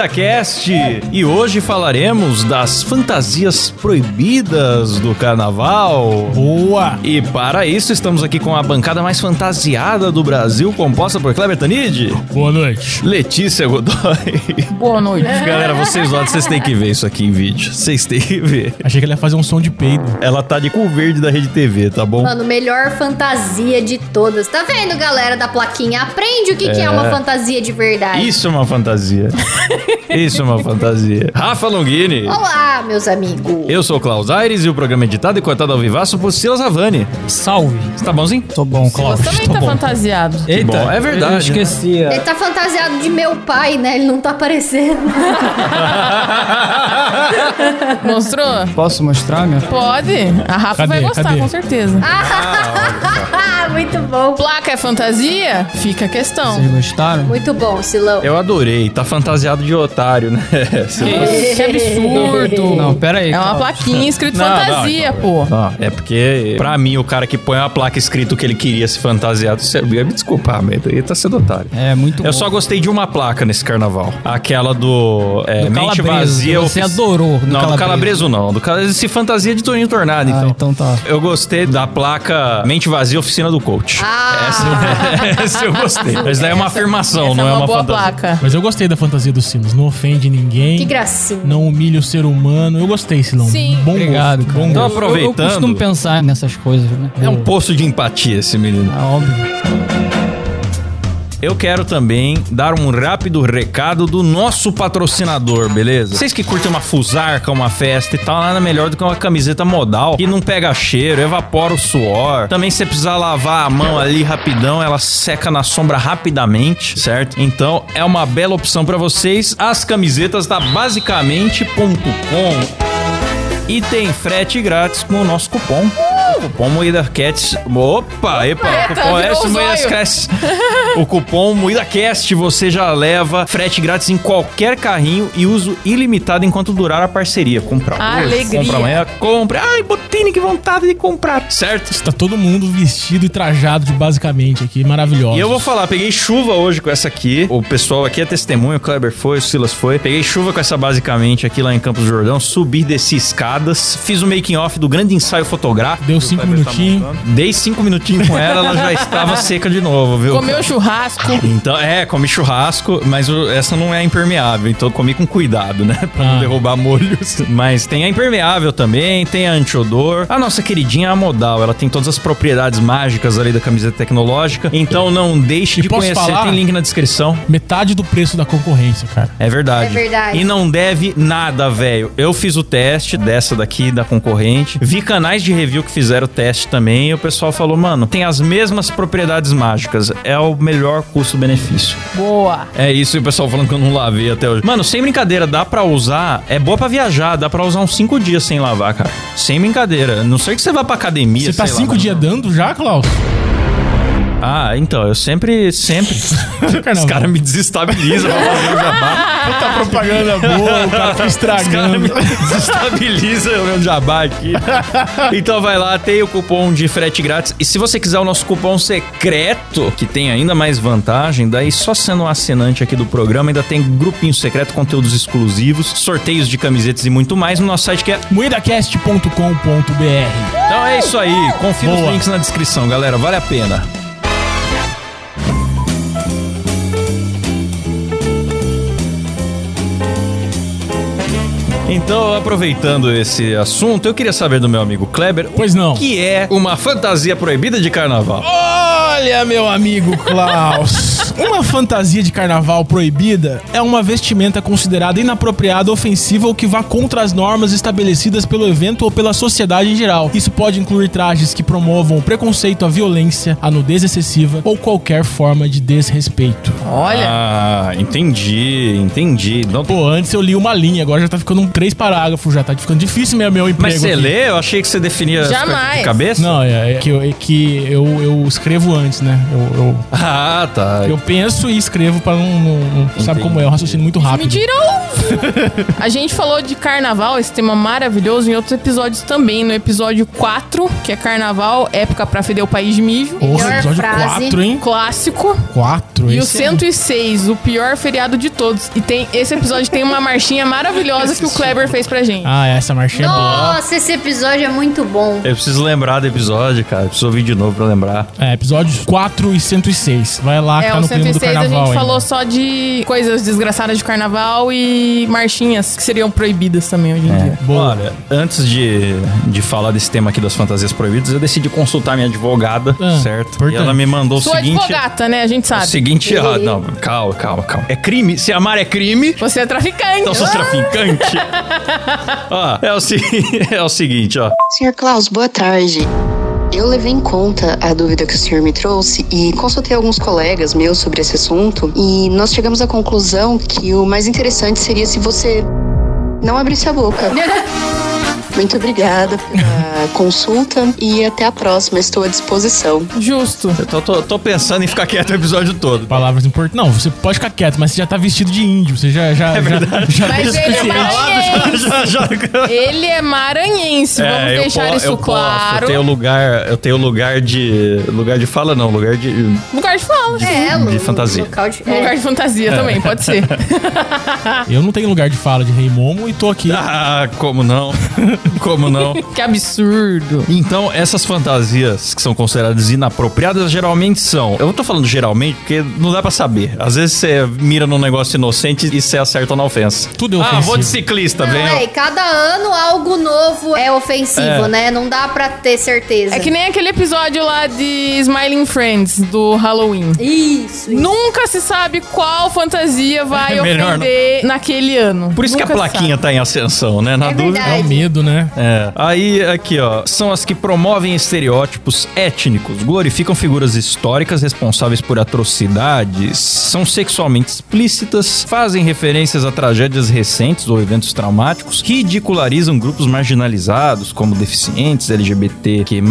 Moída Cast e hoje falaremos das fantasias proibidas do carnaval. Boa! E para isso estamos aqui com a bancada mais fantasiada do Brasil, composta por Kleber Tanid, Boa noite. Letícia Godoy. Boa noite. Galera, vocês lá, vocês têm que ver isso aqui em vídeo. Vocês têm que ver. Achei que ele ia fazer um som de peido. Ela tá de cu verde da Rede TV, tá bom? Mano, melhor fantasia de todas. Tá vendo, galera da plaquinha? Aprende o que que é uma fantasia de verdade. Isso é uma fantasia. Isso é uma fantasia. Rafa Longini. Olá, meus amigos. Eu sou o Klaus Aires e o programa é editado e cortado ao vivaço por Silas Havani. Salve. Você tá bonzinho? Tô bom, Klaus. Você também Tô tá bom. fantasiado. Que bom, é verdade. Eu esqueci. Ele tá fantasiado de meu pai, né? Ele não tá aparecendo. Mostrou? Posso mostrar, minha? Pode. A Rafa Cadê? vai gostar, Cadê? com certeza. Muito bom. Placa é fantasia? Fica a questão. Vocês gostaram? Muito bom, Silão. Eu adorei, tá fantasiado de otário, né? Que, que absurdo. Não, pera aí. É uma plaquinha escrito Não, fantasia, não, pô. Ó, é porque, pra mim, o cara que põe uma placa escrito que ele queria se fantasiado, você me desculpar, mas ele tá sendo otário. É muito Eu bom. só gostei de uma placa nesse carnaval. Aquela do, é, Do Mente Calabreso, Vazia. você ofici- adorou do Não, do Calabreso. Calabreso não. Do Calabreso se fantasia de Toninho Tornado, Ah, então. então tá. Eu gostei da placa Mente Vazia Oficina do Coach. Ah. Essa, essa eu gostei. Essa daí é uma afirmação, Essa não é é uma, uma boa fantasia. placa. Mas eu gostei da fantasia dos Não ofende ninguém. Que gracinha. Não humilha o ser humano. Eu gostei, Silão. Sim. Bom Obrigado, gosto. cara. Bom Então, gosto. Eu- Eu, aproveitando- costumo pensar nessas coisas, né? É um poço de empatia esse menino. É óbvio. Eu quero também dar um rápido recado do nosso patrocinador, beleza? Vocês que curtem uma fusarca, uma festa e tal, nada melhor do que uma camiseta modal que não pega cheiro, evapora o suor. Também se você precisar lavar a mão ali rapidão, ela seca na sombra rapidamente, certo? Então é uma bela opção pra vocês. As camisetas da basicamente.com. E tem frete grátis com o nosso cupom. O cupom Moída Cats. Opa, epa, o Eita, cupom virou S um Moída zóio. Cats. O cupom MoídaCast você já leva frete grátis em qualquer carrinho e uso ilimitado enquanto durar a parceria. Compra hoje, Alegria. compra amanhã, compra. Ai, Botini, que vontade de comprar, certo? Está todo mundo vestido e trajado de basicamente aqui. Maravilhoso. E eu vou falar, peguei chuva hoje com essa aqui. O pessoal aqui é testemunho, o Kleber foi, o Silas foi. Peguei chuva com essa basicamente aqui lá em Campos do Jordão. Subi, desci escadas. Fiz o making off do grande ensaio fotográfico. Deu o cinco tá minutinhos. Dei cinco minutinhos com ela, ela já estava seca de novo, viu? Comeu churrasco. Então, é, comi churrasco, mas o- essa não é impermeável, então comi com cuidado, né? Pra não Ah. derrubar molhos. Mas tem a impermeável também, tem a anti-odor. A nossa queridinha, a Modal, ela tem todas as propriedades mágicas ali da camiseta tecnológica. Então não deixe E de posso conhecer, falar? tem link na descrição. Metade do preço da concorrência, cara. É verdade. É verdade. E não deve nada, velho. Eu fiz o teste dessa daqui, da concorrente. Vi canais de review que fizeram o teste também. E o pessoal falou, mano, tem as mesmas propriedades mágicas. É o melhor custo-benefício. Boa. É isso, e o pessoal falando que eu não lavei até hoje. Mano, sem brincadeira, dá pra usar. É boa pra viajar, dá pra usar uns cinco dias sem lavar, cara. Sem brincadeira. Não sei que você vá pra academia. Você tá sei lá, cinco mas- dias dando já, Klaus? Ah, então, eu sempre, sempre. Os caras me desestabilizam pra fazer o jabá. Puta propaganda boa, o cara fica Os caras me estragando. desestabilizam o meu jabá aqui. Então vai lá, tem o cupom de frete grátis. E se você quiser o nosso cupom secreto, que tem ainda mais vantagem, daí só sendo um assinante aqui do programa, ainda tem grupinho secreto, conteúdos exclusivos, sorteios de camisetas e muito mais no nosso site que é. Moedacast.com.br Então é isso aí. Confira os links na descrição, galera. Vale a pena. Então, aproveitando esse assunto, eu queria saber do meu amigo Kleber Pois não. o que é uma fantasia proibida de carnaval. Olha, meu amigo Klaus. Uma fantasia de carnaval proibida é uma vestimenta considerada inapropriada, ofensiva ou que vá contra as normas estabelecidas pelo evento ou pela sociedade em geral. Isso pode incluir trajes que promovam o preconceito, a violência, a nudez excessiva ou qualquer forma de desrespeito. Olha. Ah, entendi, entendi. Não, Pô, antes eu li uma linha, agora já tá ficando um três parágrafos já. Tá ficando difícil meu, meu emprego. Mas você aqui. lê? Eu achei que você definia Jamais. de cabeça. Não, é, é que, eu, é que eu, eu escrevo antes, né? Eu, eu, Ah, tá. eu penso e escrevo pra não. não- não- sabe como é? Eu raciocínio muito rápido. Mentiroso! a gente falou de carnaval, esse tema maravilhoso, em outros episódios também. No episódio 4, que é carnaval, época pra feder o país de mijo. Porra, episódio frase. 4, hein? Clássico. 4, E o esse é- 106, o pior feriado de todos. E tem esse episódio tem uma marchinha maravilhosa que o Kleber fez pra gente. Ah, essa marchinha é boa. Nossa, esse episódio é muito bom. Eu preciso lembrar do episódio, cara. Preciso ouvir de novo pra lembrar. É, episódios 4 e 106. Vai lá, que É, tá o no clima do 106 a carnaval. gente ainda. falou só de coisas desgraçadas de carnaval e marchinhas que seriam proibidas também hoje em dia. Boa. Olha, antes de, de falar desse tema aqui das fantasias proibidas, eu decidi consultar minha advogada, Ah, certo? importante. E ela me mandou o Sua seguinte. advogata, né? A gente O sabe. seguinte, ah, não, calma, calma, calma. É crime? Se amar é crime? Você é traficante. Então sou traficante. ó, é o, é o seguinte, ó. Senhor Klaus, boa tarde. Eu levei em conta a dúvida que o senhor me trouxe e consultei alguns colegas meus sobre esse assunto e nós chegamos à conclusão que o mais interessante seria se você não abrisse a boca. Muito obrigada pela consulta e até a próxima. Estou à disposição. Justo. Eu tô, tô- tô pensando em ficar quieto o episódio todo. Palavras importantes. Não, você pode ficar quieto, mas você já tá vestido de índio. Você já, já, É já, já Mas ele é maranhense. já, já. Ele é maranhense. Vamos É, eu deixar po- isso eu posso, claro. Eu tenho lugar, eu tenho lugar de lugar de fala não, lugar de Lugar de fala. É, de lo- fantasia. Local de, Lugar é. de fantasia também, pode ser. Eu não tenho lugar de fala de Rei Momo e tô aqui. Ah, como não? Como não? que absurdo. Então, essas fantasias que são consideradas inapropriadas geralmente são. Eu não tô falando geralmente porque não dá pra saber. Às vezes você mira num negócio inocente e você acerta na ofensa. Tudo é Ah, ofensivo. vou de ciclista, Não, vem. é, e cada ano algo novo é ofensivo, É. né? Não dá pra ter certeza. É que nem aquele episódio lá de Smiling Friends do Halloween. Isso, isso. Nunca se sabe qual fantasia vai É ofender naquele ano. Por isso que Nunca a se plaquinha sabe. tá em ascensão, né? Na É dúvida. É o medo, né? É. Aí, aqui, ó, são as que promovem estereótipos étnicos, glorificam figuras históricas responsáveis por atrocidades, são sexualmente explícitas, fazem referências a tragédias recentes ou eventos traumáticos, ridicularizam grupos marginalizados, como deficientes, LGBTQ+,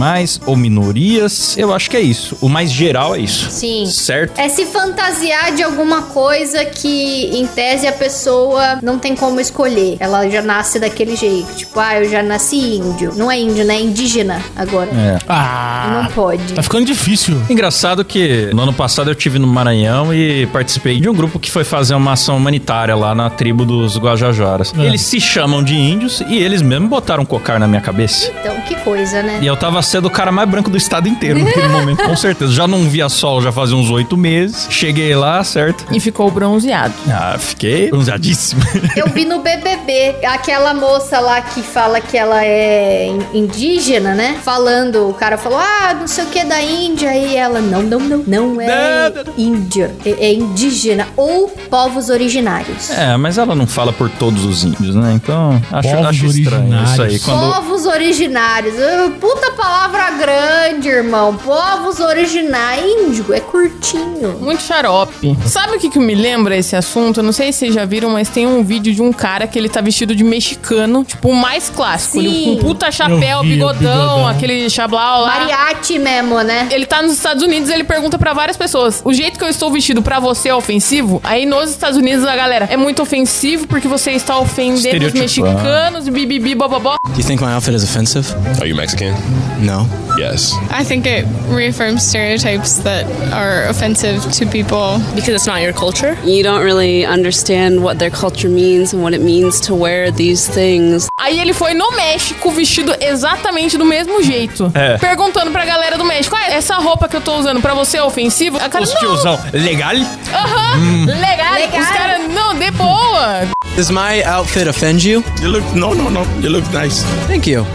ou minorias. Eu acho que é isso. O mais geral é isso. Sim. Certo? É se fantasiar de alguma coisa que, em tese, a pessoa não tem como escolher. Ela já nasce daquele jeito. Tipo, ah, eu já nasci índio. Não é índio, né? É indígena agora. É. Ah, Não pode. tá ficando difícil. Engraçado que no ano passado eu tive no Maranhão e participei de um grupo que foi fazer uma ação humanitária lá na tribo dos Guajajaras. É. Eles se chamam de índios e eles mesmos botaram um cocar na minha cabeça. Então, que coisa, né? E eu tava sendo o cara mais branco do estado inteiro naquele momento, com certeza. Já não via sol já fazia uns oito meses. Cheguei lá, certo? E ficou bronzeado. Ah, fiquei bronzeadíssimo. Eu vi no BBB aquela moça lá que fala que ela é in- indígena, né? Falando, o cara falou, ah, não sei o que da Índia. E ela, não, não, não, não é Índia, é, é indígena ou povos originários. É, mas ela não fala por todos os índios, né? Então, acho, Povos acho estranho isso aí. Quando... Povos originários. Ah, Puta palavra grande, irmão. Povos originários. Índio é curtinho. Muito xarope. Sabe o que, que me lembra esse assunto? Eu não sei se vocês já viram, mas tem um vídeo de um cara que ele tá vestido de mexicano, tipo o mais clássico. Ele Sim. com um puta chapéu, vi bigodão, bigodão. aquele chablau lá. Mariachi mesmo, né? Ele tá nos Estados Unidos e ele pergunta pra várias pessoas: o jeito que eu estou vestido pra você é ofensivo? Aí nos Estados Unidos a galera é muito ofensivo porque você está ofendendo os Estereotipando. mexicanos e bibibi bobobó. Do you think my outfit is offensive? Are you Mexican? No. Yes. I think it reaffirms stereotypes that are offensive to people. because it's not your culture. You don't really understand what their culture means and what it means to wear these things. Aí ele foi no México vestido exatamente do mesmo jeito. É. Perguntando pra galera do México: ah, essa roupa que eu tô usando pra você é ofensiva? A cara, Os tiozão, legal? Aham, legal. Legal. Os caras, não, de boa. Does my outfit offend you? You look no no no. You look nice. Thank you.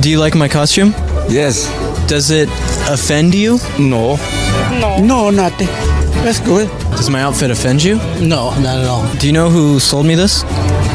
Do you like my costume? Yes. Does it offend you? No. No. No, nothing. That's good. Does my outfit offend you? No, not at all. Do you know who sold me this?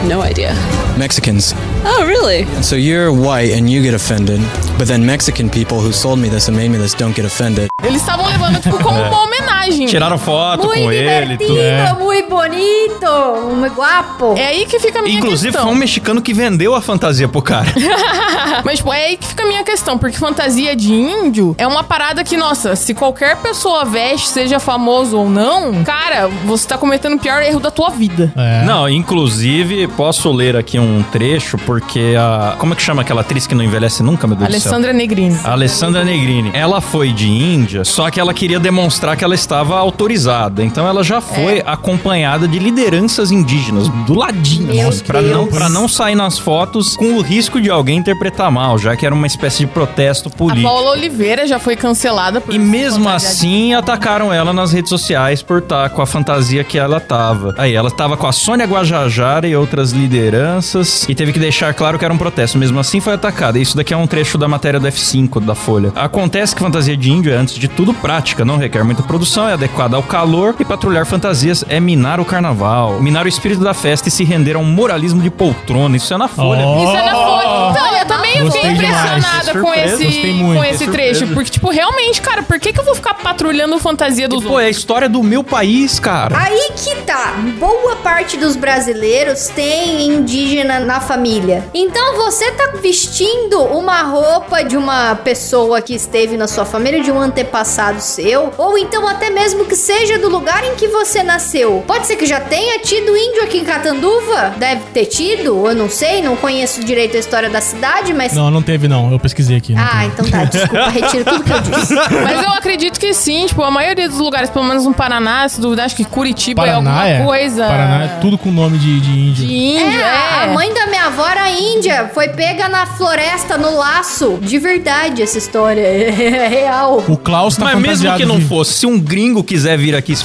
No idea. Mexicans. Oh, really? So you're white and you get offended, but then Mexican people who sold me this and made me this don't get offended. Eles estavam levando, tipo, como uma homenagem. Tiraram foto Muito com ele e divertido, tudo. É. muito bonito, muito guapo. É aí que fica a minha Inclusive, questão. foi um mexicano que vendeu a fantasia pro cara. Mas, tipo, é aí que fica a minha questão, porque fantasia de índio é uma parada que, nossa, se qualquer pessoa veste, seja famoso ou não, cara, você tá cometendo o pior erro da tua vida. É. Não, inclusive, posso ler aqui um trecho, porque a. Como é que chama aquela atriz que não envelhece nunca, meu Deus do céu? Alessandra Negrini. A Alessandra Negrini. Ela foi de Índia, só que ela queria demonstrar que ela estava autorizada. Então ela já foi acompanhada de lideranças indígenas, do ladinho. Assim, pra não, pra não sair nas fotos com o risco de alguém interpretar mal, já que era uma espécie de protesto A político. Paula Oliveira já foi cancelada por E mesmo fantasia de- assim, atacaram ela nas redes sociais por estar com a fantasia que ela tava. Aí, ela tava com a Sônia Guajajara e outras lideranças e teve que deixar claro que era um protesto. Mesmo assim, foi atacada. Isso daqui é um trecho da matéria do F5 da Folha. Acontece que fantasia de índio é, antes de tudo, prática. Não requer muita produção, é adequada ao calor e patrulhar fantasias é minar o carnaval. Minar o espírito da festa e se render a um moralismo de poltrona. Isso é na Folha. Oh. Isso é na Folha. Então, eu também Gostei fiquei impressionada com esse, muito. com esse trecho. Porque, tipo, realmente, cara, por que, que eu vou ficar patrulhando fantasia dos Pô, é a história do meu país, cara. Aí que tá. Boa parte dos brasileiros tem indígena na família. Então você tá vestindo uma roupa de uma pessoa que esteve na sua família, de um antepassado seu, ou então até mesmo que seja do lugar em que você nasceu. Pode ser que já tenha tido índio aqui em Catanduva? Deve ter tido, eu não sei, não conheço direito a história da cidade, mas. Não, não teve não. Eu pesquisei aqui. não Ah, teve. então tá, desculpa, retiro tudo que eu disse. Mas eu acredito que sim, tipo, a maioria dos lugares, pelo menos no Paraná, se duvidar, acho que Curitiba é alguma Paraná é. coisa. Paraná é tudo com nome de, de índio. De índio, É, é. a mãe da minha avó era índia, foi pega na floresta, no laço. De verdade essa história, é real. O Klaus tá Mas mesmo que não de- fosse, se um gringo quiser vir aqui se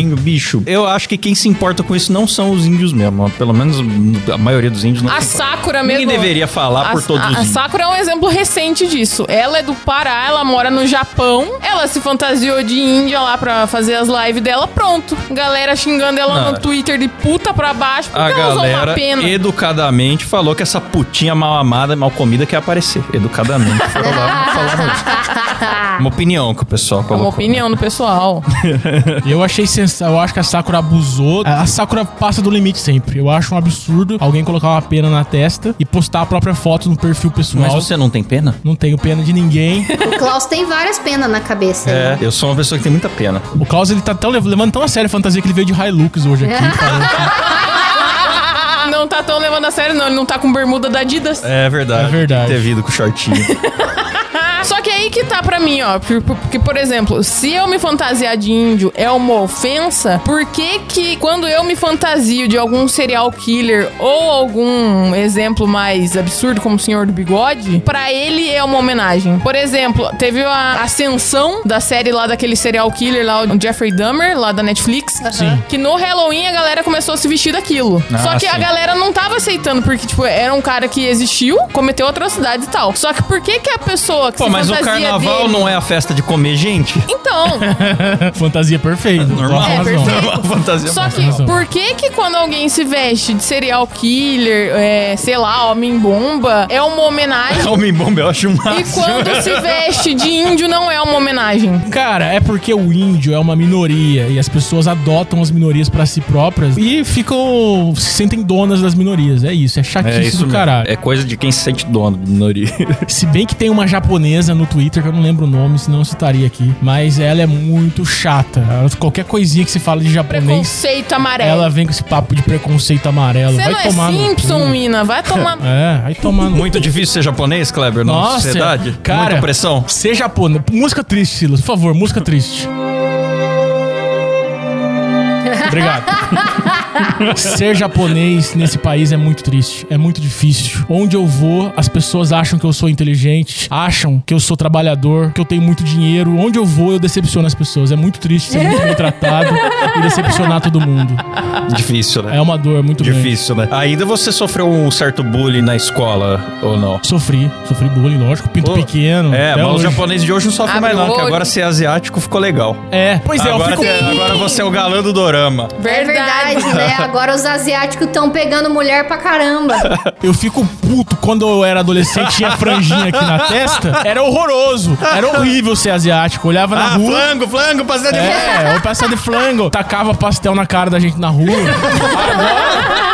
índio, bicho, eu acho que quem se importa com isso não são os índios mesmo. Pelo menos a maioria dos índios não A. Sakura Ninguém mesmo. deveria falar por A- todos a, os a índios. Sakura é um exemplo recente disso. Ela é do Pará, ela mora no Japão. Ela se fantasiou de índia lá pra fazer as lives dela. Pronto. Galera xingando ela Não. no Twitter de puta pra baixo. Porque A ela usou uma galera pena. educadamente falou que essa putinha mal amada, mal comida quer aparecer. Educadamente. Uma opinião que o pessoal É uma colocou. opinião do pessoal. Eu achei sensacional. Eu acho que a Sakura abusou. A Sakura passa do limite sempre. Eu acho um absurdo alguém colocar uma pena na testa e postar a própria foto no perfil pessoal. Mas você não tem pena? Não tenho pena de ninguém. O Klaus tem várias penas na cabeça. É, né? eu sou uma pessoa que tem muita pena. O Klaus, ele tá tão, lev- levando tão a sério a fantasia que ele veio de Hilux hoje aqui. Não tá tão levando a sério, não. Ele não tá com bermuda da Adidas. É verdade. É verdade. Ter vindo com shortinho. Só que aí que tá pra mim, ó. Porque, por exemplo, se eu me fantasiar de índio é uma ofensa, por que que quando eu me fantasio de algum serial killer ou algum exemplo mais absurdo como o Senhor do Bigode, pra ele é uma homenagem? Por exemplo, teve a ascensão da série lá daquele serial killer lá, o Jeffrey Dahmer, lá da Netflix. Sim. Que no Halloween a galera começou a se vestir daquilo. Ah, Só que a sim. galera não tava aceitando, porque, tipo, era um cara que existiu, cometeu atrocidades e tal. Só que por que que a pessoa que Pô, se mas fantasia carnaval dele- não é a festa de comer gente? Então, fantasia perfeita. Normal. É, Razão. perfeito. Normal, fantasia só que razão. por que que quando alguém se veste de serial killer, é, sei lá, homem-bomba, é uma homenagem? Homem-bomba, eu acho um E quando se veste de índio não é uma homenagem? Cara, é porque o índio é uma minoria e as pessoas adotam as minorias pra si próprias e ficam. se sentem donas das minorias. É isso, é chatice É isso do mesmo. caralho. É coisa de quem se sente dono de minoria. Se bem que tem uma japonesa no Twitter, que eu não lembro o nome, senão eu citaria aqui. Mas ela é muito chata. Ela- qualquer coisinha que se fala de japonês, Preconceito amarelo. ela vem com esse papo de preconceito amarelo. Você vai não é tomar no Simpson, mina. Vai tomar... É, vai tomar no Muito difícil ser japonês, Kleber, na Nossa, sociedade? cara. Muita pressão? Ser japonês. Música triste, Silas, por favor, música triste. Obrigado. Ser japonês nesse país é muito triste, é muito difícil. Onde eu vou, as pessoas acham que eu sou inteligente, acham que eu sou trabalhador, que eu tenho muito dinheiro. Onde eu vou, eu decepciono as pessoas. É muito triste ser muito bem tratado e decepcionar todo mundo. Difícil, né? É uma dor muito grande. Difícil, né? Ainda você sofreu um certo bullying na escola, ou não? Sofri, sofri bullying, lógico, pinto Pô, pequeno. É, mas os hoje. japoneses de hoje não sofrem Abre mais não, porque agora ser asiático ficou legal. É, pois é, eu agora, fico... tem- agora você é o galã do dorama. É verdade, né? Agora os asiáticos estão pegando mulher pra caramba. Eu fico puto quando eu era adolescente tinha franjinha aqui na testa. Era horroroso. Era horrível ser asiático. Olhava na Ah, rua. flango, flango, pastel de flango. É, ou pastel de flango. Tacava pastel na cara da gente na rua. Agora,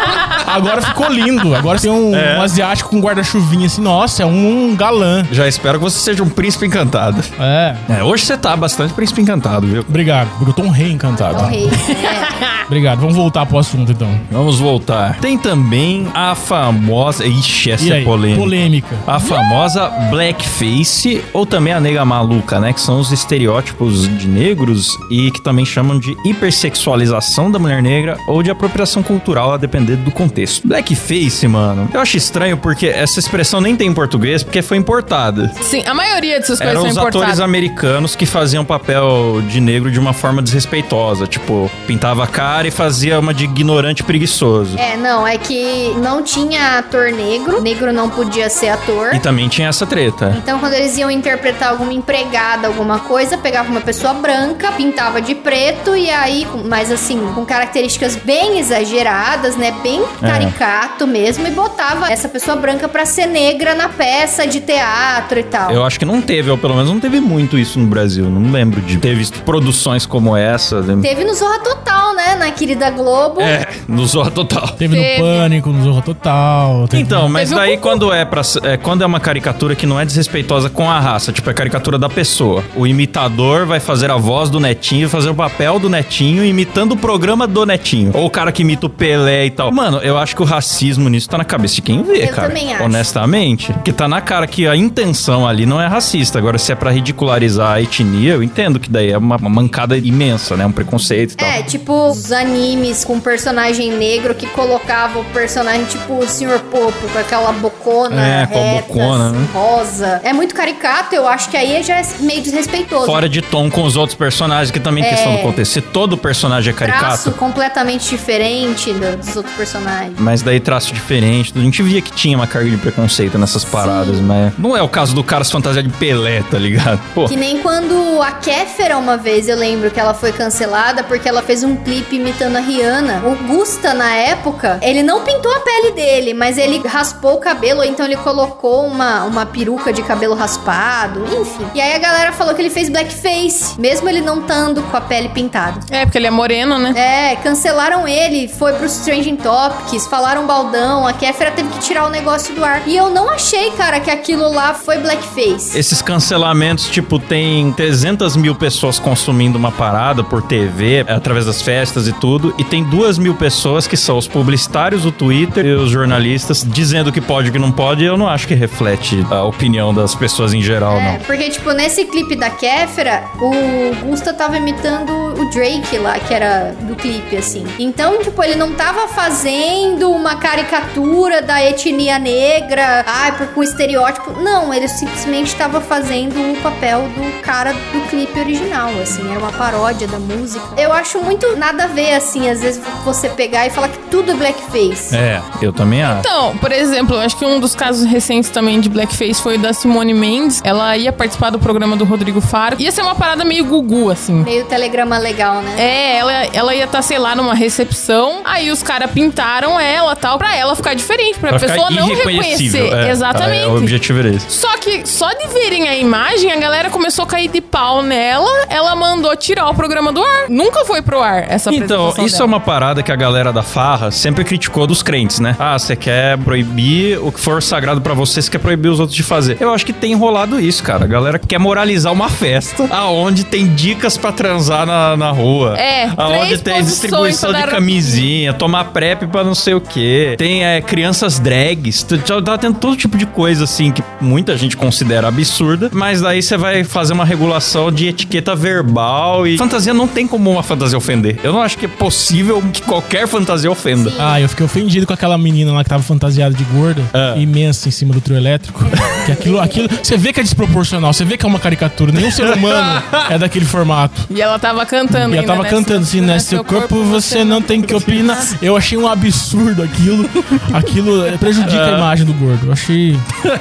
agora ficou lindo. Agora tem um, É. um asiático com guarda-chuvinha assim. Nossa, é um galã. Já espero que você seja um príncipe encantado. É. É, hoje você tá bastante príncipe encantado, viu? Obrigado, porque eu tô um rei encantado. Então, rei, né? Obrigado. Vamos voltar pro assunto então. Vamos voltar. Tem também a famosa. Ixi, essa E é aí? polêmica. Polêmica. A famosa blackface, ou também a nega maluca, né? Que são os estereótipos de negros e que também chamam de hipersexualização da mulher negra ou de apropriação cultural, a depender do contexto. Blackface, mano, eu acho estranho porque essa expressão nem tem em português porque foi importada. Sim, a maioria dessas coisas Eram são os atores importadas. americanos que faziam papel de negro de uma forma desrespeitosa. Tipo, pintava a cara e fazia uma de ignorante preguiçoso. É, não, é que não tinha ator negro. Negro não podia ser ator. E também tinha essa treta. Então, quando eles iam interpretar alguma empregada, alguma coisa, pegava uma pessoa branca, pintava de preto e aí, mas assim, com características bem exageradas, né? Bem. Caricato mesmo, e botava essa pessoa branca pra ser negra na peça de teatro e tal. Eu acho que não teve, ou pelo menos não teve muito isso no Brasil. Não lembro de ter visto produções como essa. Teve no Zorra Total, né? Na querida Globo. É, no Zorra Total. Teve, Teve. no Pânico, no Zorro Total. teve- Então, mas Teve um daí pouco. quando é para é, quando é uma caricatura que não é desrespeitosa com a raça, tipo é caricatura da pessoa. O imitador vai fazer a voz do Netinho, fazer o papel do Netinho imitando o programa do Netinho. Ou o cara que imita o Pelé e tal. Mano, eu acho que o racismo nisso tá na cabeça de quem vê, Eu cara. também acho. Honestamente, que tá na cara que a intenção ali não é racista. Agora se é pra ridicularizar a etnia, eu entendo que daí é uma, uma mancada imensa, né? Um preconceito e tal. É, tipo os animes com personagem negro que colocava o personagem tipo o Sr. Popo com aquela bocona É, com a reta, bocona, assim, né? rosa. É muito caricato, eu acho que aí já é meio desrespeitoso. Fora de tom com os outros personagens, que também é questão do contexto. Se todo personagem é Traço caricato, completamente diferente do- dos outros personagens. Mas daí traço diferente, a gente via que tinha uma carga de preconceito nessas paradas, mas não é o caso do cara se fantasiar de Pelé, tá ligado? Pô, Que nem quando a Kéfera, uma vez, eu lembro que ela foi cancelada porque ela fez um clipe imitando a Rihanna. O Gusta, na época, ele não pintou a pele dele, mas ele raspou o cabelo, ou então ele colocou uma, uma peruca de cabelo raspado, enfim. E aí a galera falou que ele fez blackface, mesmo ele não estando com a pele pintada. É, porque ele é moreno, né? É, cancelaram ele, foi pro Trending Topics, falaram baldão, a Kéfera teve que tirar o negócio do ar. E eu não achei, cara, que aquilo lá foi blackface. esses cancelamentos, tipo, tem 300 mil pessoas consumindo uma parada por TV, através das festas e tudo, e tem duas mil pessoas que são os publicitários do Twitter e os jornalistas dizendo que pode e que não pode, eu não acho que reflete a opinião das pessoas em geral, É, não. porque, tipo, nesse clipe da Kéfera, o Gusta tava imitando o Drake lá, que era do clipe, assim. Então, tipo, ele não tava fazendo uma caricatura da etnia negra, ai, por com estereótipo. Não, ele simplesmente tava fazendo o papel do cara do clipe original, assim. Era uma paródia da música. Eu acho muito nada a ver, assim, às vezes você pegar e falar que tudo é blackface. É, eu também acho. Então, por exemplo, eu acho que um dos casos recentes também de blackface foi o da Simone Mendes. Ela ia participar do programa do Rodrigo Faro. Ia ser uma parada meio gugu, assim. Meio telegrama legal, né? É, ela, ela ia estar, sei lá, numa recepção. Aí os caras pintaram ela tal, pra ela ficar diferente, pra, Pra pessoa não reconhecer. É, Exatamente. é, o objetivo era esse. Só que só de verem a imagem, a galera começou a cair de pau nela. Ela mandou tirar o programa do ar. Nunca foi pro ar essa Então, isso é dela. uma parada que a galera da farra sempre criticou dos crentes, né? Ah, você quer proibir o que for sagrado pra você, você quer proibir os outros de fazer. Eu acho que tem rolado isso, cara. A galera quer moralizar uma festa aonde tem dicas pra transar na, na rua. É, Aonde tem distribuição de dar- camisinha, tomar PrEP pra não sei o quê. Tem é, crianças drags. Tá tendo todo tipo de coisa, assim, que muita gente considera absurda. Mas daí você vai fazer uma regulação de etiqueta verbal e... Fantasia não tem como uma fantasia ofender. Eu não acho que é possível que qualquer fantasia ofenda. Ah, eu fiquei ofendido com aquela menina lá que tava fantasiada de gorda, É. imensa em cima do trio elétrico. que aquilo, aquilo, você vê que é desproporcional, você vê que é uma caricatura. Nenhum ser humano é daquele formato. E ela tava cantando E ela tava né? cantando assim, né? Seu corpo você não tem que opinar. Eu achei um absurdo absurdo aquilo. Aquilo eh, prejudica a imagem do gordo. Eu achei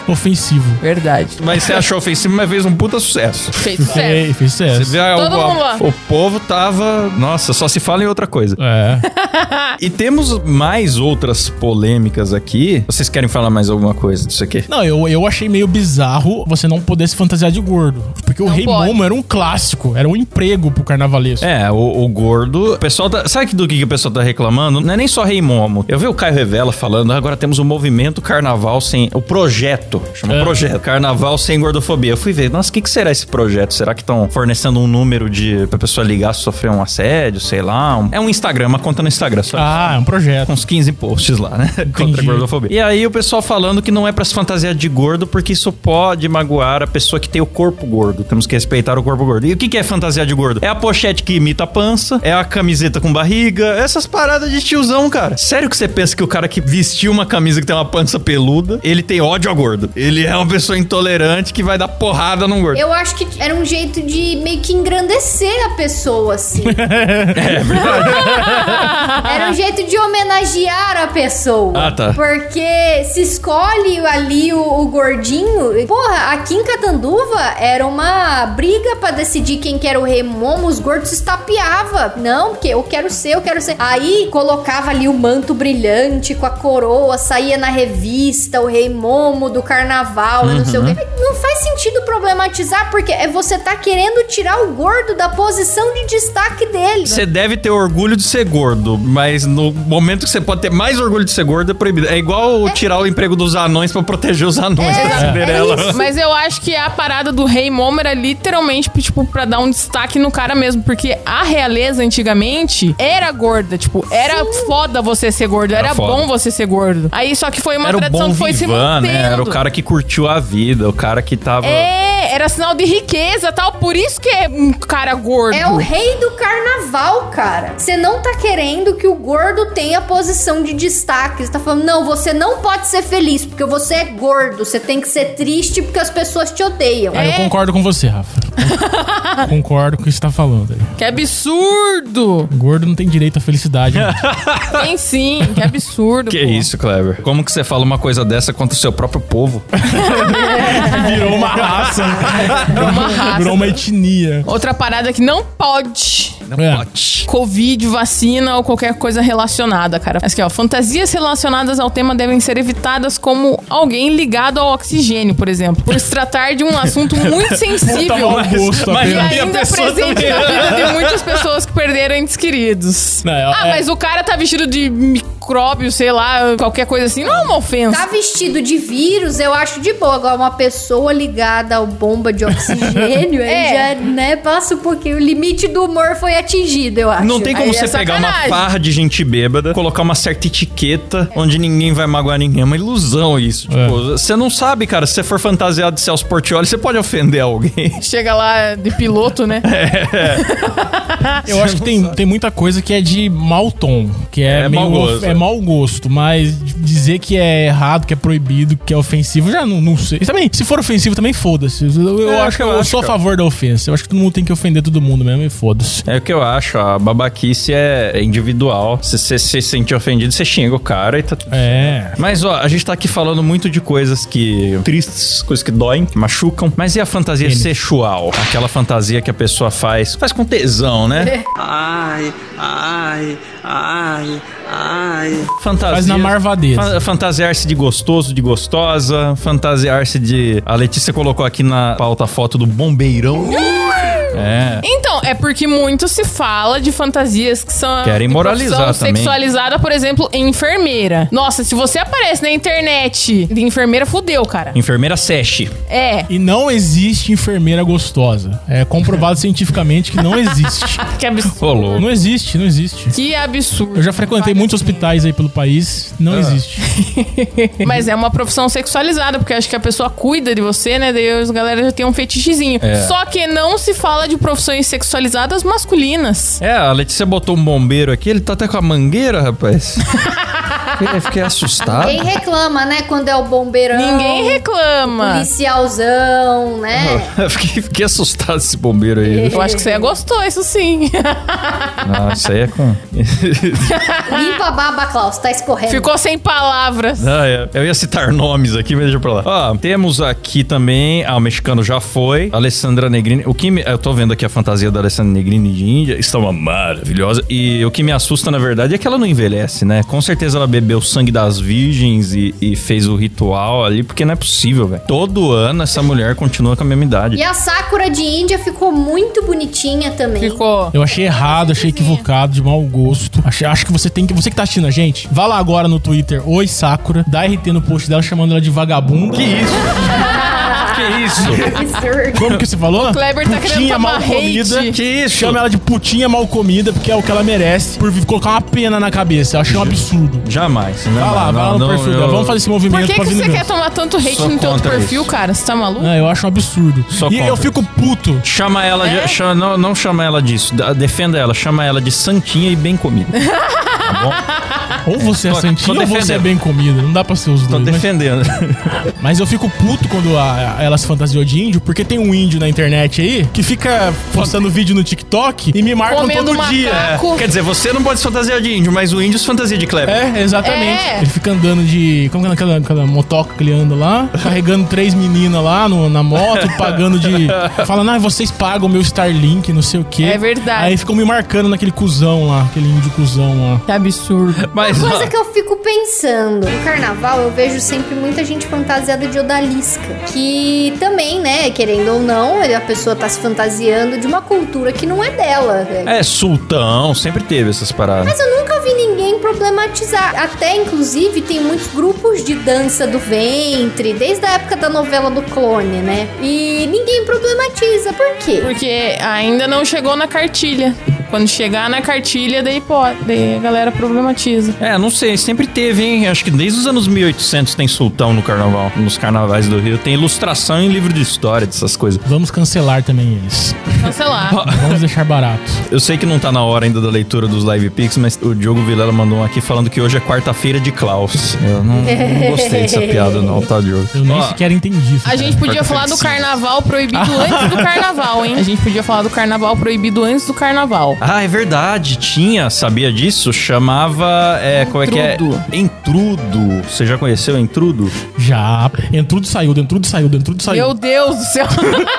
ofensivo. Verdade. Mas você achou ofensivo, mas fez um puta sucesso. Fez sucesso. Fez, fez Você sucesso. vê, ah, Todo o, mundo lá. o povo tava. Nossa, só se fala em outra coisa. É. E temos mais outras polêmicas aqui. Vocês querem falar mais alguma coisa disso aqui? Não, eu, eu achei meio bizarro você não poder se fantasiar de gordo. Porque o Não Rei pode. Momo era um clássico, era um emprego pro carnavalesco. É, o, o gordo. O pessoal tá. Sabe do que, que o pessoal tá reclamando? Não é nem só Rei Momo. Eu vi o Caio Revela falando, "Ah, agora temos o movimento carnaval sem. O projeto. Chama É. projeto. Carnaval sem gordofobia. Eu fui ver, nossa, o que, que será esse projeto? Será que estão fornecendo um número de. pra pessoa ligar se sofrer um assédio, sei lá? Um- é um Instagram, uma conta no Instagram só. Ah, é um projeto. uns 15 posts lá, né? Contra a gordofobia. E aí o pessoal falando que não é pra se fantasiar de gordo porque isso pode magoar a pessoa que tem o corpo gordo. Temos que respeitar o corpo gordo. E o que que é fantasiar de gordo? É a pochete que imita a pança, é a camiseta com barriga, essas paradas de tiozão, cara. Sério que você pensa que o cara que vestiu uma camisa que tem uma pança peluda, ele tem ódio a gordo? Ele é uma pessoa intolerante que vai dar porrada num gordo. Eu acho que era um jeito de meio que engrandecer a pessoa, assim. É verdade. Era um jeito de homenagear a pessoa. Ah, tá. Porque se escolhe ali o, o gordinho. Porra, aqui em Catanduva era uma briga pra decidir quem que era o rei Momo. Os gordos se estapeava. Não, porque eu quero ser, eu quero ser. Aí colocava ali o manto brilhante com a coroa, saía na revista, o rei Momo do carnaval, não sei o Uhum. quê. Não faz sentido problematizar, porque é você tá querendo tirar o gordo da posição de destaque dele. Você deve ter orgulho de ser gordo, mas no momento que você pode ter mais orgulho de ser gordo, é proibido. É igual tirar o emprego dos anões pra proteger os anões É, da é Cinderela. isso. Mas eu acho que a parada do Rei Momo era literalmente, tipo, pra dar um destaque no cara mesmo. Porque a realeza antigamente era gorda. Tipo, era foda você ser gordo. Era, Era bom você ser gordo. Aí só que foi uma Era o tradição bom que foi se vivan, mantendo. né? Era o cara que curtiu a vida, o cara que tava... É, era sinal de riqueza tal. Por isso que é um cara gordo. É o rei do carnaval, cara. Você não tá querendo que o gordo tenha posição de destaque. Você tá falando, não, você não pode ser feliz porque você é gordo. Você tem que ser triste porque as pessoas te odeiam. Aí eu É. concordo com você, Rafa. concordo com o que você tá falando aí. Que absurdo! Gordo não tem direito à felicidade. né? Tem sim, que absurdo. Que pô. isso, Clever? Como que você fala uma coisa dessa contra o seu próprio povo? Virou uma raça. Virou uma raça. Virou uma etnia. Outra parada que não pode. Não É. pode. Covid, vacina ou qualquer coisa relacionada, cara. Mas aqui, ó, fantasias relacionadas ao tema devem ser evitadas como alguém ligado ao oxigênio, por exemplo. Por se tratar de um assunto muito sensível. Puta mau gosto, mas- apenas. E a ainda presente também- na vida de muitas pessoas que perderam entes queridos. Não, é- ah, é- mas o cara tá vestido de micróbio, sei lá, qualquer coisa assim, não é uma ofensa. Tá vestido de vírus, eu acho de boa. Agora, uma pessoa ligada ao bomba de oxigênio, aí É. já, né, passa um pouquinho. O limite do humor foi atingido, eu acho. Não tem como Aí é você pegar uma sacanagem. farra de gente bêbada, colocar uma certa etiqueta onde ninguém vai magoar ninguém. É uma ilusão isso. É. Tipo, você não sabe, cara. Se você for fantasiado de Celso Portioli, você pode ofender alguém. Chega lá de piloto, né? Eu acho que tem, tem muita coisa que é de mau tom, que é, É meio mau gosto, é é. mau gosto, mas dizer que é errado, que é proibido, que é ofensivo, já não, não sei. E também, se for ofensivo, também foda-se. Eu, eu É, acho que eu, eu acho, sou a favor da ofensa. Eu acho que todo mundo tem que ofender todo mundo mesmo e foda-se. É que eu acho. A babaquice é individual. Se você se sentir ofendido, você xinga o cara e tá tudo É. Mas, ó, a gente tá aqui falando muito de coisas que. tristes, coisas que doem, que machucam. Mas e a fantasia Tênis. sexual? Aquela fantasia que a pessoa faz. Faz com tesão, né? Ai, ai, ai, ai. Fantasia. Faz na marvadeza. Fa- Fantasiar-se de gostoso, de gostosa. Fantasiar-se de. A Letícia colocou aqui na pauta a foto do bombeirão. É. Então, é porque muito se fala de fantasias que são. Querem moralizar profissão também. sexualizada, por exemplo, enfermeira. Nossa, se você aparece na internet de enfermeira, fudeu, cara. Enfermeira Sesh. É. E não existe enfermeira gostosa. É comprovado cientificamente que não existe. Que absurdo. Não existe, não existe. Que absurdo. Eu já frequentei muitos hospitais aí pelo país, não Ah. existe. Mas é uma profissão sexualizada, porque acho que a pessoa cuida de você, né? Daí os galera já tem um fetichezinho. É. Só que não se fala de profissões sexualizadas masculinas. É, a Letícia botou um bombeiro aqui, ele tá até com a mangueira, rapaz. Fiquei, fiquei assustado. Ninguém reclama, né? Quando é o bombeirão. Ninguém reclama. Policialzão, né? fiquei, fiquei assustado esse bombeiro aí. Eu acho que você gostou, isso sim. Ah, isso aí é com. Limpa a baba, Klaus, tá escorrendo. Ficou sem palavras. Ah, é. Eu ia citar nomes aqui, mas deixa pra lá. Ó, temos aqui também. Ah, o mexicano já foi. Alessandra Negrini. O que me, Eu tô vendo aqui a fantasia da Alessandra Negrini de Índia. Está uma maravilhosa. E o que me assusta, na verdade, é que ela não envelhece, né? Com certeza ela bebeu o sangue das virgens e, e fez o ritual ali, porque não é possível, velho. Todo ano essa mulher continua com a mesma idade. E a Sakura de Índia ficou muito bonitinha também. Ficou. Eu achei errado, achei equivocado, de mau gosto. Achei, acho que você tem que. Você que tá assistindo a gente, vá lá agora no Twitter, Oi Sakura, dá RT no post dela chamando ela de vagabunda. Que isso? que isso? Absurdo. Como que você falou? O Kleber tá querendo tomar mal hate. comida. Que isso? Chama ela de putinha mal comida, porque é o que ela merece, por colocar uma pena na cabeça. Eu achei um absurdo. Jamais. Não, Vai lá, não, vai lá no não, perfil eu- dela. Vamos fazer esse Por movimento que, pra que vir no você quer tomar tanto hate Sou no teu outro contra perfil, isso. cara? Você tá maluco? Não, eu acho um absurdo. Só e contra. eu fico puto. Chama ela É? de. chama- não, não chama ela disso. Da- Defenda ela. Chama ela de santinha e bem comida. Tá bom? Ou você é Tô- santinho tô ou você é defendendo. bem comida. Não dá pra ser os Tô dois. Mas, defendendo. mas eu fico puto quando a- a- ela se fantasiou de índio, porque tem um índio na internet aí que fica postando vídeo no TikTok e me marcam Comendo todo dia. É. Quer dizer, você não pode se fantasiar de índio, mas o índio se fantasia de Kleber. É, exatamente. É. Ele fica andando de. Como que é aquela, aquela motoca que ele anda lá? Carregando três meninas lá no- na moto, pagando de. Falando, ah, vocês pagam o meu Starlink, não sei o quê. É verdade. Aí ficam me marcando naquele cuzão lá, aquele índio cuzão lá. Que absurdo. Mas. Uma coisa que eu fico pensando, no carnaval eu vejo sempre muita gente fantasiada de odalisca. Que também, né, querendo ou não, a pessoa tá se fantasiando de uma cultura que não é dela. velho. É, sultão, sempre teve essas paradas. Mas eu nunca vi problematizar. Até, inclusive, tem muitos grupos de dança do ventre, desde a época da novela do clone, né? E ninguém problematiza. Por quê? Porque ainda não chegou na cartilha. Quando chegar na cartilha, daí pode. Daí a galera problematiza. É, não sei, sempre teve, hein? Acho que desde os anos 1800 tem sultão no carnaval, nos carnavais do Rio. Tem ilustração em livro de história dessas coisas. Vamos cancelar também eles. Cancelar. Vamos deixar barato. Eu sei que não tá na hora ainda da leitura dos Live Pix, mas o Diogo Vilela mandou um aqui falando que hoje é quarta-feira de Klaus. Eu não, não gostei dessa piada, não, tá, Diogo? Eu nem Ó, sequer entendi isso. A gente podia falar do carnaval proibido antes do carnaval, hein? A gente podia falar do carnaval proibido antes do carnaval. Ah, é verdade, tinha, sabia disso? Chamava. É, como é que é? Entrudo. Entrudo. Você já conheceu Entrudo? Já. Entrudo saiu, dentrudo saiu, dentrudo saiu. Meu Deus do céu.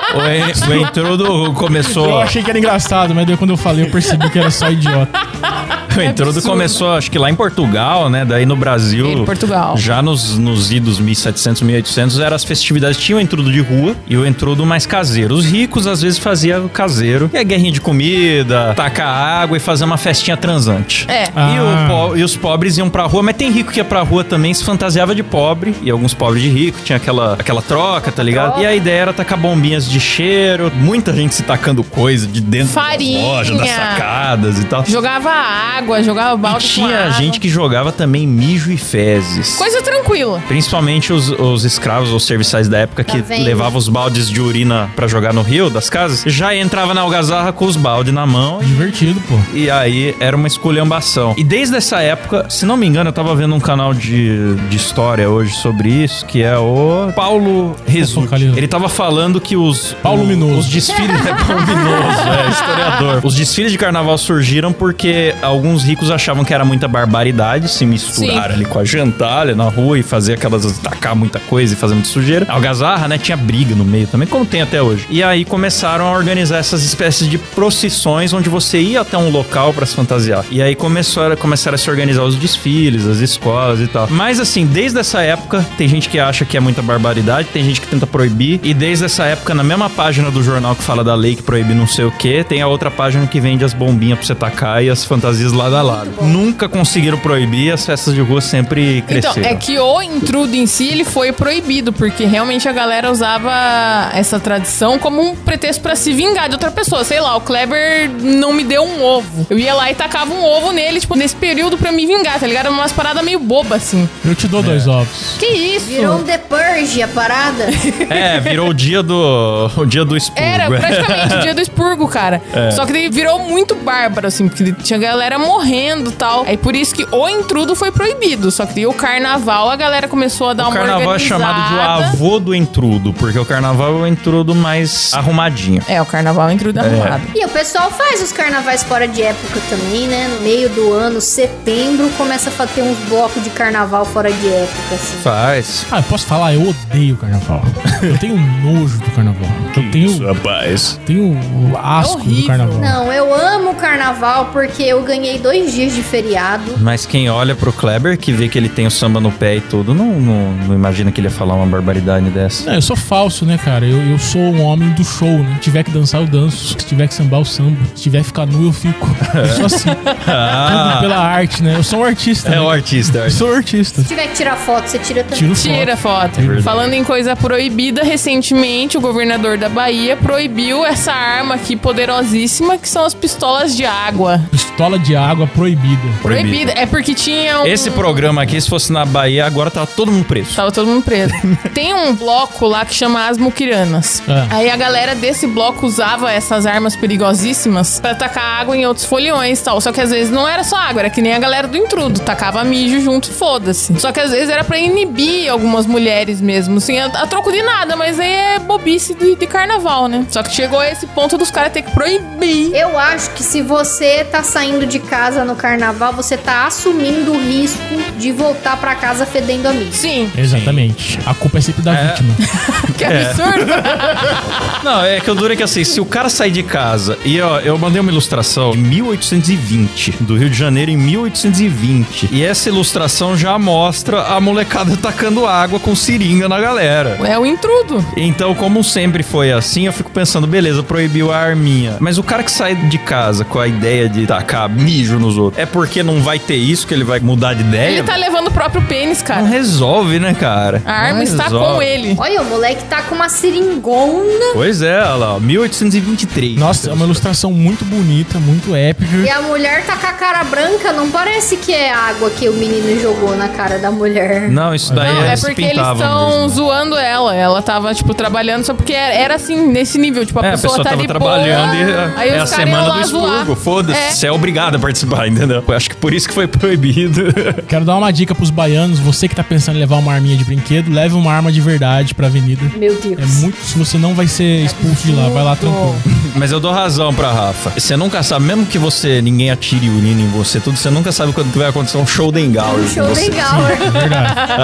O, en- o Entrudo começou. Eu achei que era engraçado, mas daí quando eu falei eu percebi que era só idiota. O Entrudo absurdo. começou, acho que lá em Portugal, né? Daí no Brasil. Em Portugal. Já nos, nos idos 1700, 1800, eram as festividades. Tinha o entrudo de rua e o entrudo mais caseiro. Os ricos às vezes faziam o caseiro. E a guerrinha de comida, tacar água e fazer uma festinha transante. É. E, Ah. o po- e os pobres iam pra rua, mas tem rico que ia pra rua também, se fantasiava de pobre, e alguns pobres de rico, tinha aquela, aquela troca, tá ligado? E a ideia era tacar bombinhas de cheiro, muita gente se tacando coisa de dentro Farinha. das lojas, das sacadas e tal. Jogava água, jogava E balde com tinha água. gente que jogava também mijo e fezes. Coisa tranquila. Principalmente os, os escravos ou serviçais da época que Tá vendo? levavam os baldes de urina pra jogar no rio das casas, já entrava na algazarra com os baldes na mão Divertido, pô. e aí era uma esculhambação. E desde essa época, se não me engano, eu tava vendo um canal de, de história hoje sobre isso, que é o Paulo. Focaliza. Ele tava falando que os... Paulo o- Minoso. Os desfiles... É Paulo Minoso, é, historiador. Os desfiles de carnaval surgiram porque alguns ricos achavam que era muita barbaridade se misturar Sim. ali com a gentalha na rua e fazer aquelas... tacar muita coisa e fazer muita sujeira. A algazarra, né? Tinha briga no meio também, como tem até hoje. E aí começaram a organizar essas espécies de procissões onde você ia até um local pra se fantasiar. E aí começou a, começaram a se organizar os desfiles, as escolas e tal. Mas assim, desde essa época, tem gente que acha que é muita barbaridade, tem gente que tenta proibir. E desde essa época, na mesma página do jornal que fala da lei que proíbe não sei o que, tem a outra página que vende as bombinhas pra você tacar e as fantasias lado a lado. Nunca conseguiram proibir, as festas de rua sempre Então, cresceram. é que o intrudo em si, ele foi proibido, porque realmente a galera usava essa tradição como um pretexto pra se vingar de outra pessoa. Sei lá, o Kleber não me deu um ovo. Eu ia lá e tacava um ovo nele, tipo, nesse período pra me vingar, tá ligado? Era umas paradas meio bobas, assim. Eu te dou dois ovos. Que isso? Virou um The Purge a parada. É, virou o dia do. o dia do expurgo. Era praticamente o dia do expurgo, cara. É. Só que daí virou muito bárbaro, assim, porque tinha galera morrendo tal. Aí por isso que o intrudo foi proibido. Só que o carnaval a galera começou a dar O uma carnaval é chamado de o avô do intrudo, porque o carnaval é o intrudo mais arrumadinho. É, o carnaval é o intrudo É. arrumado. E o pessoal faz os carnavais fora de época também, né? No meio do ano, setembro, começa a ter uns blocos de carnaval fora de época, assim. Faz. Ah, eu posso falar, eu odeio carnaval. Eu tenho nojo do carnaval. Eu tenho, rapaz. tenho asco do horrível. carnaval. Não, eu amo o carnaval porque eu ganhei dois dias de feriado. Mas quem olha pro Kleber, que vê que ele tem o samba no pé e tudo, não, não, não imagina que ele ia falar uma barbaridade dessa. Não, eu sou falso, né, cara? Eu, eu sou um homem do show, né? Se tiver que dançar, eu danço. Se tiver que sambar, eu samba. Se tiver que ficar nu, eu fico. Eu sou assim. Tudo pela arte, né? Eu sou um artista. É né? o artista. Eu sou artista. Se tiver que tirar foto, você tira também. Tiro foto. Tira foto. É verdade. Falando em coisa proibida, recentemente o governador da Bahia proibiu essa arma aqui poderosíssima, que são as pistolas de água. Pistola de água proibida. Proibida. É porque tinha um... Esse programa aqui, se fosse na Bahia, agora tava todo mundo preso. Tava todo mundo preso. Tem um bloco lá que chama As Muquiranas. É. Aí a galera desse bloco usava essas armas perigosíssimas pra tacar água em outros foliões e tal. Só que às vezes não era só água, era que nem a galera do intrudo. Tacava mijo junto e foda-se. Só que às vezes era pra inibir algumas mulheres mesmo. Assim, a, a troco de nada, mas aí é bobice de, de carnaval, né? Só que chegou a esse ponto dos caras ter que proibir. Eu acho que se você tá saindo de casa no carnaval, você tá assumindo o risco de voltar pra casa fedendo a mijo. Sim. Exatamente. A culpa é sempre da vítima. Que É. absurdo. Não, é que o duro é que assim, se o cara sair de casa e ó, eu mandei uma ilustração em 1820, do Rio de Janeiro em 1820. E essa ilustração já mostra a molecada tacando água com seringa na galera. É o intrudo. Então, como sempre foi assim, eu fico pensando, beleza, proibiu a arminha. Mas o cara que sai de casa com a ideia de tacar mijo nos outros, é porque não vai ter isso que ele vai mudar de ideia? Ele tá levando o próprio pênis, cara. Não resolve, né, cara? A arma Não está resolve. com ele. Olha, o moleque tá com uma seringona. Pois é, olha lá, ó, 1823. Nossa, é uma ilustração muito bonita, muito épica. E a mulher tá com a cara branca, não parece que é água que o menino jogou na cara da mulher. Não, isso daí Não, é, é porque eles estão zoando ela. Ela tava, tipo, trabalhando só porque era, era assim, nesse nível. Tipo, a É, a pessoa, pessoa tá tava de trabalhando boa, e aí é a semana do expurgo. Foda-se, É. você é obrigado a participar, entendeu? Eu acho que por isso que foi proibido. Quero dar uma dica pros baianos. Você que tá pensando em levar uma arminha de brinquedo, leve uma arma de verdade pra avenida. Meu Deus. É muito. Se você não vai ser expulso de lá, vai lá tranquilo. Mas eu dou razão pra Rafa. Você nunca sabe, mesmo que você ninguém atire urina em você, tudo, você nunca sabe quando que vai acontecer um show de Engaur. Um show você. legal.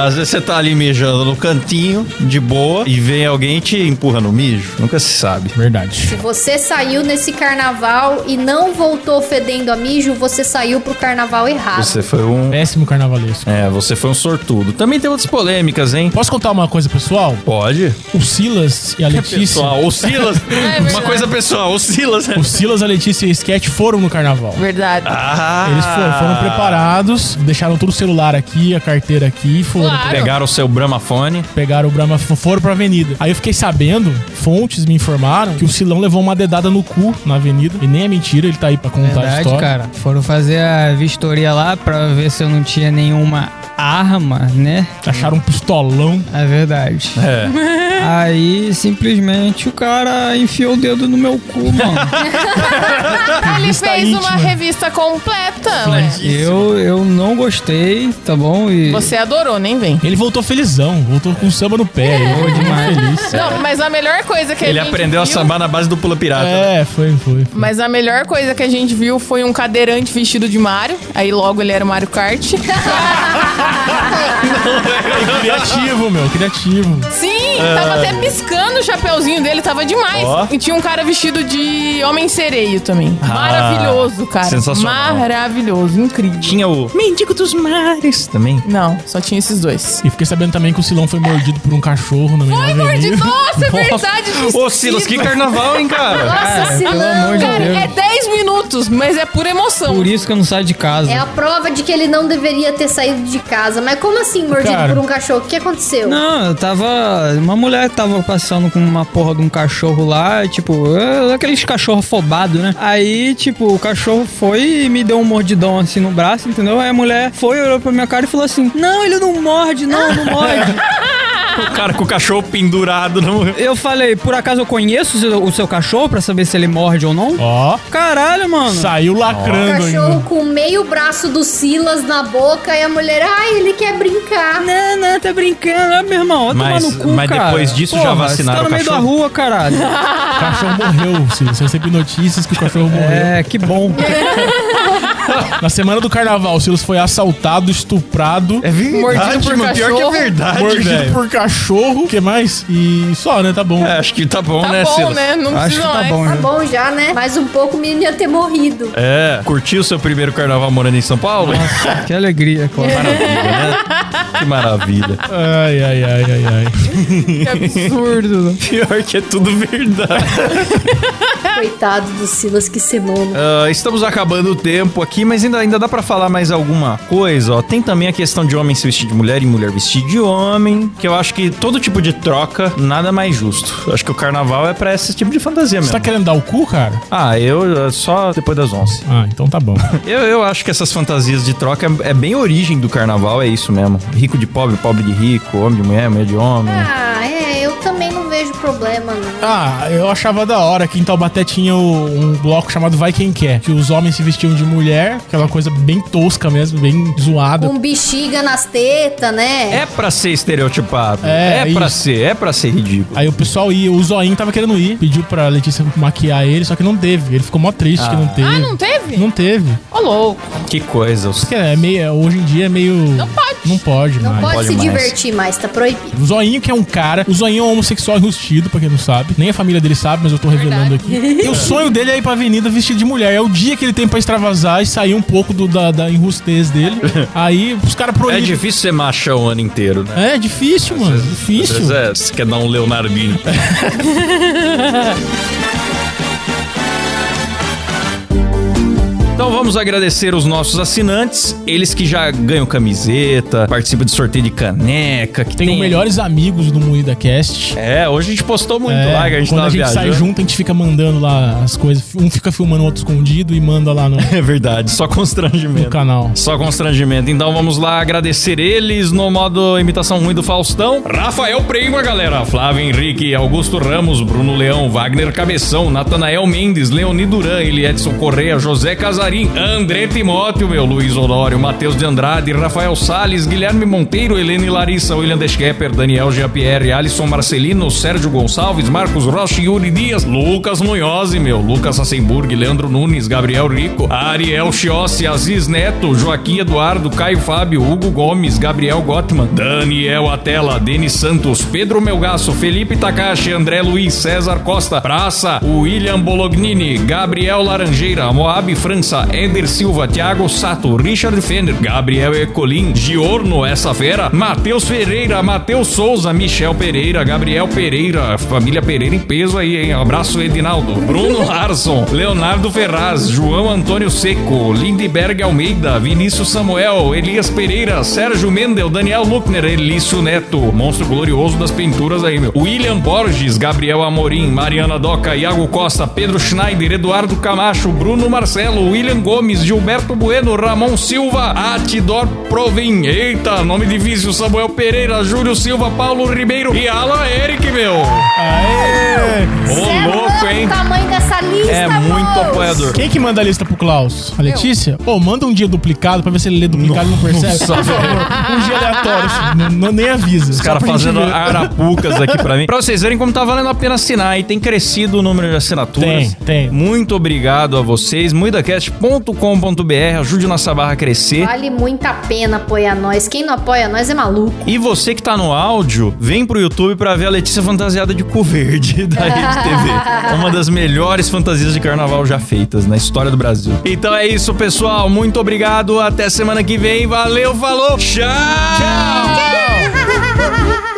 Às vezes você tá ali mijando no cantinho, de boa, e vem alguém e te empurra no mijo. Nunca se sabe. Verdade. Se você saiu nesse carnaval e não voltou fedendo a mijo, você saiu pro carnaval errado. Você foi um. Péssimo carnavalesco. É, você foi um sortudo. Também tem outras polêmicas, hein? Posso contar uma coisa, pessoal? Pode. O Silas e a Letícia. Pessoal, o Silas. É uma coisa pessoal, o Silas. O Silas, a Letícia e o Sketch foram no carnaval. Verdade. Ah, Eles foram, foram preparados, deixaram todo o celular aqui, a carteira aqui e foram. Claro. Pegaram o seu Bramafone. Pegaram o Brahma, foram pra avenida. Aí eu fiquei sabendo, fontes me informaram, que o Silão levou uma dedada no cu na avenida. E nem é mentira, ele tá aí pra contar a Verdade, história. cara. Foram fazer a vistoria lá pra ver se eu não tinha nenhuma arma, né? Acharam um pistolão. É verdade. É. Aí simplesmente o cara enfiou o dedo no meu cu, mano. Ele fez uma íntima. revista completa, eu, eu não gostei, tá bom? E Você adorou, nem vem. Ele voltou felizão, voltou com samba no pé. Ele foi demais feliz. Não, mas a melhor coisa que Ele a gente aprendeu a viu... sambar na base do pula pirata. É, foi, foi. Mas a melhor coisa que a gente viu foi um cadeirante vestido de Mario. Aí logo ele era o Mario Kart. Criativo, meu, criativo. Sim, tava até piscando o chapeuzinho dele, tava demais. Ó. E tinha um cara vestido de homem sereio também. Maravilhoso, cara. sensacional. Maravilhoso, incrível. Tinha o Mendigo dos Mares também. Não, só tinha esses dois. E fiquei sabendo também que o Silão foi mordido por um cachorro no meio Foi mordido. Nossa, é verdade. Ô, Silas, que carnaval, hein, cara? Nossa, pelo amor de Cara, Deus. é 10 minutos, mas é por emoção. Por isso que eu não saio de casa. É a prova de que ele não deveria ter saído de casa. Mas como assim, mordido Cara. por um cachorro? O que aconteceu? Não, eu tava. Uma mulher tava passando com uma porra de um cachorro lá, tipo, é, aqueles cachorro afobado, né? Aí, tipo, o cachorro foi e me deu um mordidão assim no braço, entendeu? Aí a mulher foi, olhou pra minha cara e falou assim: Não, ele não morde, não, não morde. o cara com o cachorro pendurado no... Eu falei, por acaso eu conheço o seu, o seu cachorro pra saber se ele morde ou não? Ó, Caralho, mano. saiu lacrando Cachorro ainda. com meio braço do Silas na boca e a mulher, ai, ele quer brincar. Não, não, tá brincando, ah, meu irmão. Vai Mas- tomar no cu, mas cara. depois disso já vacinaram Você tá o no meio da cachorro? rua, caralho. O cachorro morreu, Silas. Você recebe notícias que o cachorro morreu. é, que bom. Na semana do carnaval, o Silas foi assaltado, estuprado, É verdade, Mordido por mano. Pior que é cachorro. verdade, mordido velho. por cachorro. O que mais? E só, né? Tá bom. É, acho que tá bom, Tá né, bom, Silas? né? Não Acho que precisa tá mais. bom Tá já. bom já, né? Mais um pouco o menino ia ter morrido. É, curtiu seu primeiro carnaval morando em São Paulo? Que alegria. Maravilha, né? Que maravilha. Ai, ai, ai, ai, ai. Que absurdo. Pior que é tudo verdade. Coitado do Silas, que semana. Ah, estamos acabando o tempo aqui, mas ainda, ainda dá pra falar mais alguma coisa, ó. Tem também a questão de homem se vestir de mulher e mulher vestir de homem, que eu acho que todo tipo de troca, nada mais justo. Eu acho que o carnaval é pra esse tipo de fantasia Você mesmo. tá querendo dar o cu, cara? Ah, eu só depois das 11. Ah, então tá bom. Eu, eu acho que essas fantasias de troca é, é bem origem do carnaval, é isso mesmo. Rico de pobre, pobre de rico, homem de mulher, mulher de homem. Ah, é, eu também não vejo problema, não. Ah, eu achava da hora que em Taubaté tinha o- um bloco chamado Vai Quem Quer, que os homens se vestiam de mulher, aquela coisa bem tosca mesmo, bem zoada. Com bexiga nas tetas, né? É pra ser estereotipado. É, É, pra isso. ser, é pra ser ridículo. Aí o pessoal ia, o Zoinho tava querendo ir, pediu pra Letícia maquiar ele, só que não teve. Ele ficou mó triste que não teve. Ah, não teve? Não teve. Ô, louco. Que coisa. os- Porque é meio, hoje em dia é meio. Não pode. Não pode, Não mais. pode, pode se mais. divertir mais, tá proibido. O Zoinho, que é um cara. O Zoinho é um homossexual enrustido, pra quem não sabe. Nem a família dele sabe, mas eu tô revelando aqui. E o sonho dele é ir pra avenida vestido de mulher. É o dia que ele tem pra extravasar e sair um pouco do- da, da enrustez dele. Aí os caras É proíbem. difícil ser machão o ano inteiro, né? É difícil, mano. Difícil. Às vezes é, você quer dar um Leonardinho. Então vamos agradecer os nossos assinantes, eles que já ganham camiseta, participam de sorteio de caneca, que Tenho tem melhores amigos do Moída Cast. É, hoje a gente postou muito É, lá, que a gente quando a gente viajando. sai junto, a gente fica mandando lá as coisas. Um fica filmando o outro escondido e manda lá no, É verdade, só no constrangimento. canal. Só constrangimento. Então vamos lá agradecer eles no modo imitação ruim do Faustão. Rafael Prima, galera. Flávio Henrique, Augusto Ramos, Bruno Leão, Wagner Cabeção, Natanael Mendes, Leoni Duran, Eliedson Correia, José Casarim, André Timóteo, meu Luiz Honório, Matheus de Andrade, Rafael Salles, Guilherme Monteiro, Helene Larissa, William Deschepper, Daniel Jean-Pierre, Alisson Marcelino, Sérgio Gonçalves, Marcos Rocha, Yuri Dias, Lucas Munhoz, meu, Lucas Sassenburg, Leandro Nunes, Gabriel Rico, Ariel Chiossi, Aziz Neto, Joaquim Eduardo, Caio Fábio, Hugo Gomes, Gabriel Gottman, Daniel Atela, Denis Santos, Pedro Melgaço, Felipe Takashi, André Luiz, César Costa, Praça, William Bolognini, Gabriel Laranjeira, Moab França, Eder Silva, Thiago Sato, Richard Fenner, Gabriel Ecolim, Giorno, essa fera, Matheus Ferreira, Matheus Souza, Michel Pereira, Gabriel Pereira, família Pereira em peso aí, hein? Abraço, Edinaldo, Bruno Larson, Leonardo Ferraz, João Antônio Seco, Lindberg Almeida, Vinícius Samuel, Elias Pereira, Sérgio Mendel, Daniel Luckner, Elício Neto, monstro glorioso das pinturas aí, meu. William Borges, Gabriel Amorim, Mariana Doca, Iago Costa, Pedro Schneider, Eduardo Camacho, Bruno Marcelo, William Gomes, Gilberto Bueno, Ramon Silva, Atidor Provin, eita, nome difícil, Samuel Pereira, Júlio Silva, Paulo Ribeiro e Alan Eric, meu. Aê! Ô, louco, hein? o tamanho dessa lista, É muito moço. apoiador. Quem que manda a lista pro Klaus? A Letícia? Pô, manda um dia duplicado pra ver se ele lê duplicado e não percebe. Nossa, Por favor. Um dia aleatório, não, não- nem avisa. Os caras fazendo arapucas aqui pra mim. Pra vocês verem como tá valendo a pena assinar. E tem crescido o número de assinaturas. Tem, tem. Muito obrigado a vocês. Muidacast.com.br. Ajude nossa barra a crescer. Vale muito a pena apoiar nós. Quem não apoia nós é maluco. E você que tá no áudio, vem pro YouTube pra ver a Letícia fantasiada de cu verde da Rede TV. Uma das melhores fantasias de carnaval já feitas na história do Brasil. Então é isso, pessoal. Muito obrigado. Até semana que vem. Valeu, falou. Tchau! Tchau!